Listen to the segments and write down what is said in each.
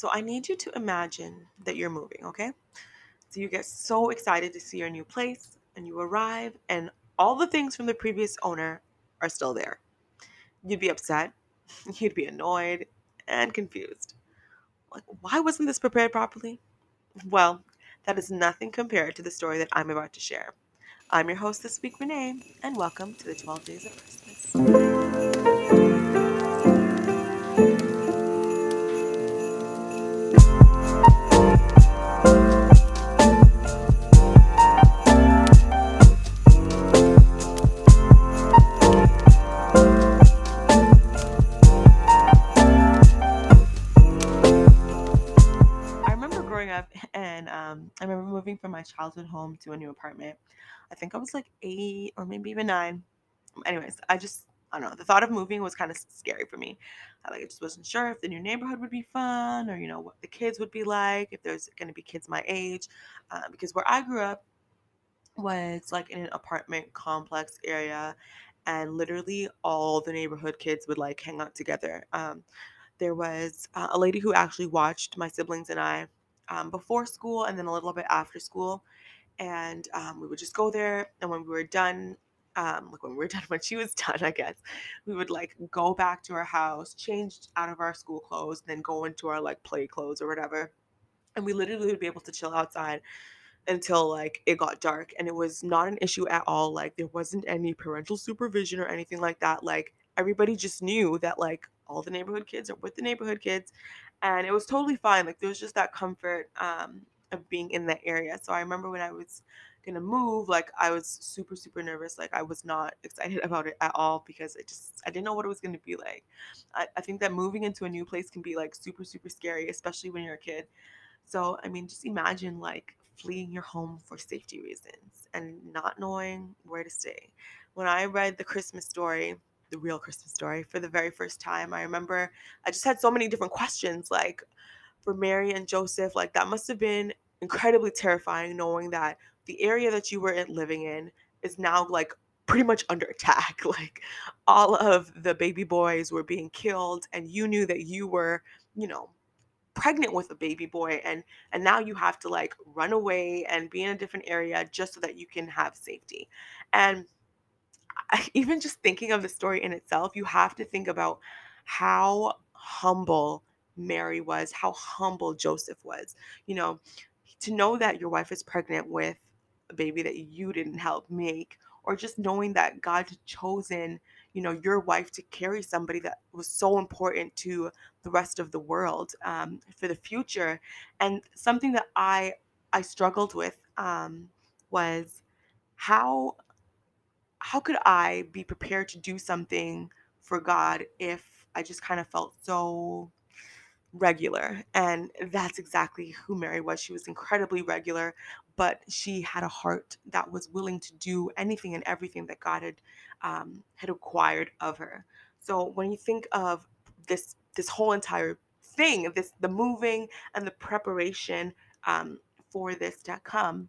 So I need you to imagine that you're moving, okay? So you get so excited to see your new place and you arrive and all the things from the previous owner are still there. You'd be upset, you'd be annoyed and confused. Like, why wasn't this prepared properly? Well, that is nothing compared to the story that I'm about to share. I'm your host this week, Renee, and welcome to the 12 Days of Christmas. From my childhood home to a new apartment. I think I was like eight or maybe even nine. Anyways, I just, I don't know, the thought of moving was kind of scary for me. I like, I just wasn't sure if the new neighborhood would be fun or, you know, what the kids would be like, if there's going to be kids my age. Uh, because where I grew up was like in an apartment complex area and literally all the neighborhood kids would like hang out together. Um, there was uh, a lady who actually watched my siblings and I um, before school and then a little bit after school. And um, we would just go there. And when we were done, um, like when we were done, when she was done, I guess, we would like go back to our house, change out of our school clothes, and then go into our like play clothes or whatever. And we literally would be able to chill outside until like it got dark and it was not an issue at all like there wasn't any parental supervision or anything like that like everybody just knew that like all the neighborhood kids are with the neighborhood kids and it was totally fine like there was just that comfort um of being in that area. So i remember when i was gonna move like i was super super nervous like i was not excited about it at all because it just i didn't know what it was gonna be like. I, I think that moving into a new place can be like super super scary especially when you're a kid. So, I mean, just imagine like fleeing your home for safety reasons and not knowing where to stay. When I read the Christmas story, the real Christmas story, for the very first time, I remember I just had so many different questions. Like for Mary and Joseph, like that must have been incredibly terrifying knowing that the area that you were living in is now like pretty much under attack. Like all of the baby boys were being killed, and you knew that you were, you know, pregnant with a baby boy and and now you have to like run away and be in a different area just so that you can have safety and even just thinking of the story in itself you have to think about how humble mary was how humble joseph was. You know to know that your wife is pregnant with a baby that you didn't help make or just knowing that god chosen you know your wife to carry somebody that was so important to the rest of the world um, for the future. And something that i i struggled with um, was how how could i be prepared to do something for god if i just kind of felt so regular. And that's exactly who Mary was. She was incredibly regular, but she had a heart that was willing to do anything and everything that God had um, had acquired of her. So when you think of this this whole entire thing, this the moving and the preparation um, for this to come,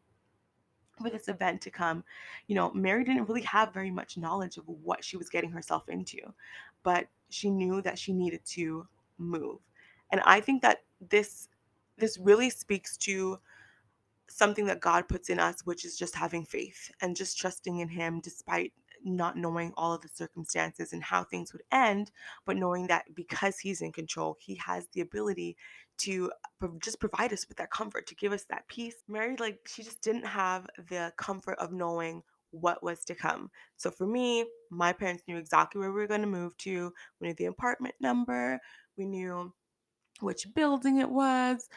for this event to come, you know, Mary didn't really have very much knowledge of what she was getting herself into, but she knew that she needed to move. And I think that this this really speaks to something that God puts in us, which is just having faith and just trusting in Him despite not knowing all of the circumstances and how things would end, but knowing that because He's in control, He has the ability to just provide us with that comfort, to give us that peace. Mary, like, she just didn't have the comfort of knowing what was to come. So for me, my parents knew exactly where we were going to move to. We knew the apartment number, we knew which building it was,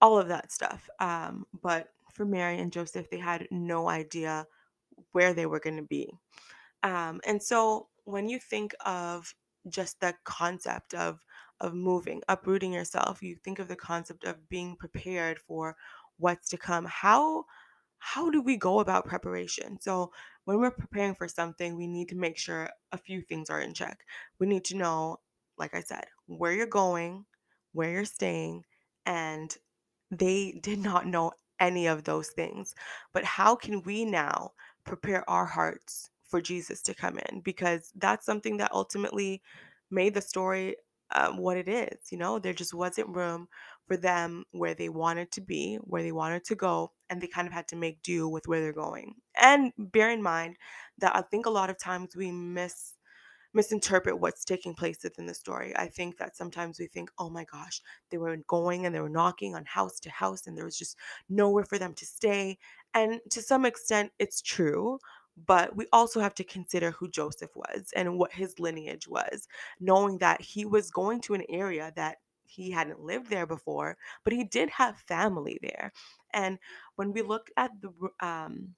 all of that stuff. Um, but for Mary and Joseph, they had no idea where they were going to be. Um, and so when you think of just the concept of of moving, uprooting yourself, you think of the concept of being prepared for what's to come. How how do we go about preparation? So when we're preparing for something, we need to make sure a few things are in check. We need to know, like I said, where you're going, where you're staying, and they did not know any of those things. But how can we now prepare our hearts for Jesus to come in? Because that's something that ultimately made the story um, what it is. You know, there just wasn't room for them where they wanted to be, where they wanted to go, and they kind of had to make do with where they're going. And bear in mind that I think a lot of times we miss misinterpret what's taking place within the story. I think that sometimes we think, oh my gosh, they were going and they were knocking on house to house and there was just nowhere for them to stay. And to some extent, it's true. But we also have to consider who Joseph was and what his lineage was, knowing that he was going to an area that he hadn't lived there before, but he did have family there. And when we look at the um,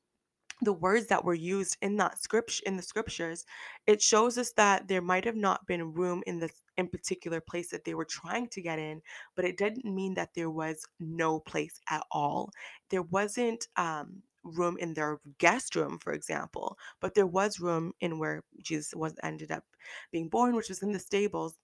the words that were used in that script in the scriptures it shows us that there might have not been room in this in particular place that they were trying to get in but it didn't mean that there was no place at all there wasn't um room in their guest room for example but there was room in where jesus was ended up being born which was in the stables.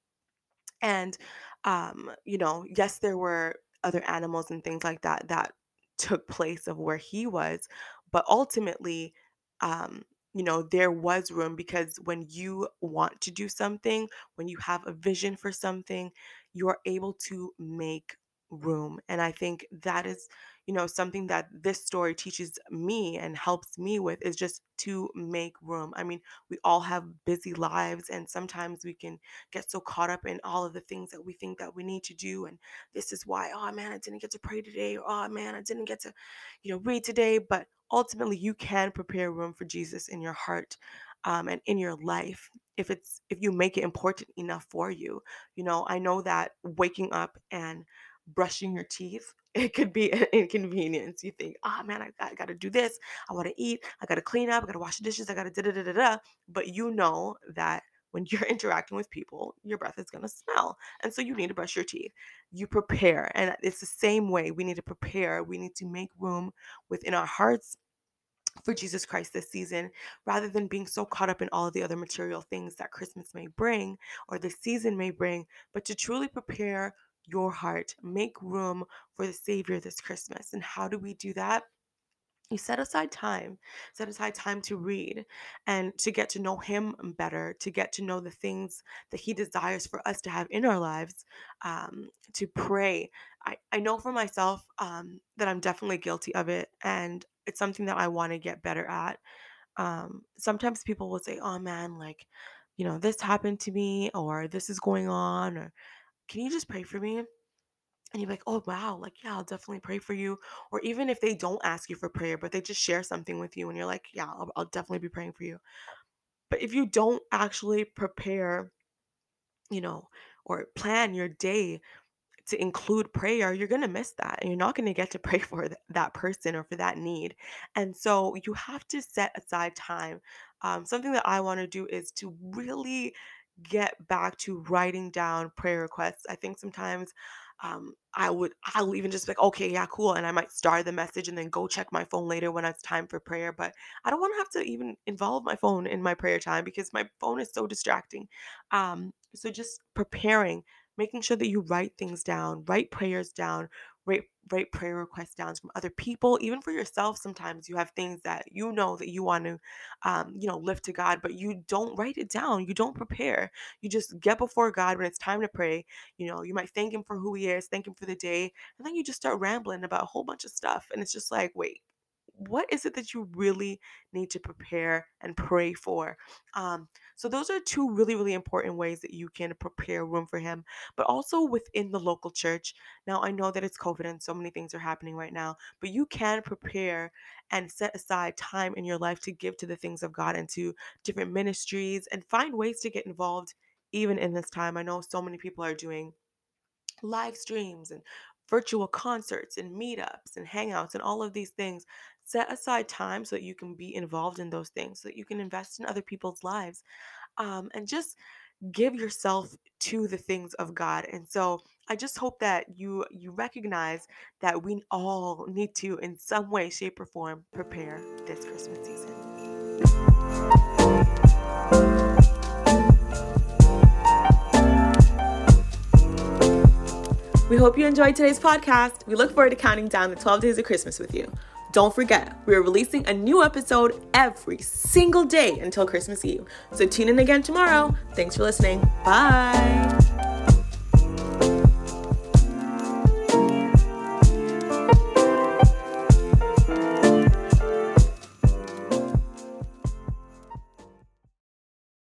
And um you know yes there were other animals and things like that that took place of where he was but ultimately um you know there was room because when you want to do something when you have a vision for something you are able to make room and i think that is you know something that this story teaches me and helps me with is just to make room. I mean we all have busy lives and sometimes we can get so caught up in all of the things that we think that we need to do and this is why oh man i didn't get to pray today or oh man i didn't get to you know read today but ultimately you can prepare room for jesus in your heart um, and in your life if it's if you make it important enough for you. You know i know that waking up and brushing your teeth it could be an inconvenience you think oh man i, I gotta do this i want to eat i gotta clean up i gotta wash the dishes i gotta da da da da da but you know that when you're interacting with people, your breath is going to smell. And so you need to brush your teeth. You prepare. And it's the same way we need to prepare. We need to make room within our hearts for Jesus Christ this season rather than being so caught up in all of the other material things that Christmas may bring or the season may bring, but to truly prepare your heart, make room for the Savior this Christmas. And how do we do that? you set aside time set aside time to read and to get to know him better to get to know the things that he desires for us to have in our lives um, to pray I, I know for myself um, that i'm definitely guilty of it and it's something that i want to get better at um, sometimes people will say oh man like you know this happened to me or this is going on or can you just pray for me and you're like, oh, wow, like, yeah, I'll definitely pray for you. Or even if they don't ask you for prayer, but they just share something with you and you're like, yeah, I'll, I'll definitely be praying for you. But if you don't actually prepare, you know, or plan your day to include prayer, you're going to miss that. And you're not going to get to pray for th- that person or for that need. And so you have to set aside time. Um, something that I want to do is to really get back to writing down prayer requests. I think sometimes um, I would I'll even just be like, okay, yeah, cool. And I might start the message and then go check my phone later when it's time for prayer. But I don't want to have to even involve my phone in my prayer time because my phone is so distracting. Um, so just preparing, making sure that you write things down, write prayers down, write write prayer requests down from other people even for yourself sometimes you have things that you know that you want to um, you know lift to god but you don't write it down you don't prepare. You just get before god when it's time to pray you know you might thank him for who he is thank him for the day and then you just start rambling about a whole bunch of stuff and it's just like wait what is it that you really need to prepare and pray for? Um, so those are two really really important ways that you can prepare room for him but also within the local church. Now i know that it's covid and so many things are happening right now but you can prepare and set aside time in your life to give to the things of god and to different ministries and find ways to get involved even in this time. I know so many people are doing live streams and virtual concerts and meetups and hangouts and all of these things. Set aside time so that you can be involved in those things, so that you can invest in other people's lives, um, and just give yourself to the things of God. And so I just hope that you you recognize that we all need to, in some way, shape, or form, prepare this Christmas season. We hope you enjoyed today's podcast. We look forward to counting down the 12 days of Christmas with you. Don't forget, we are releasing a new episode every single day until Christmas Eve. So tune in again tomorrow. Thanks for listening. Bye.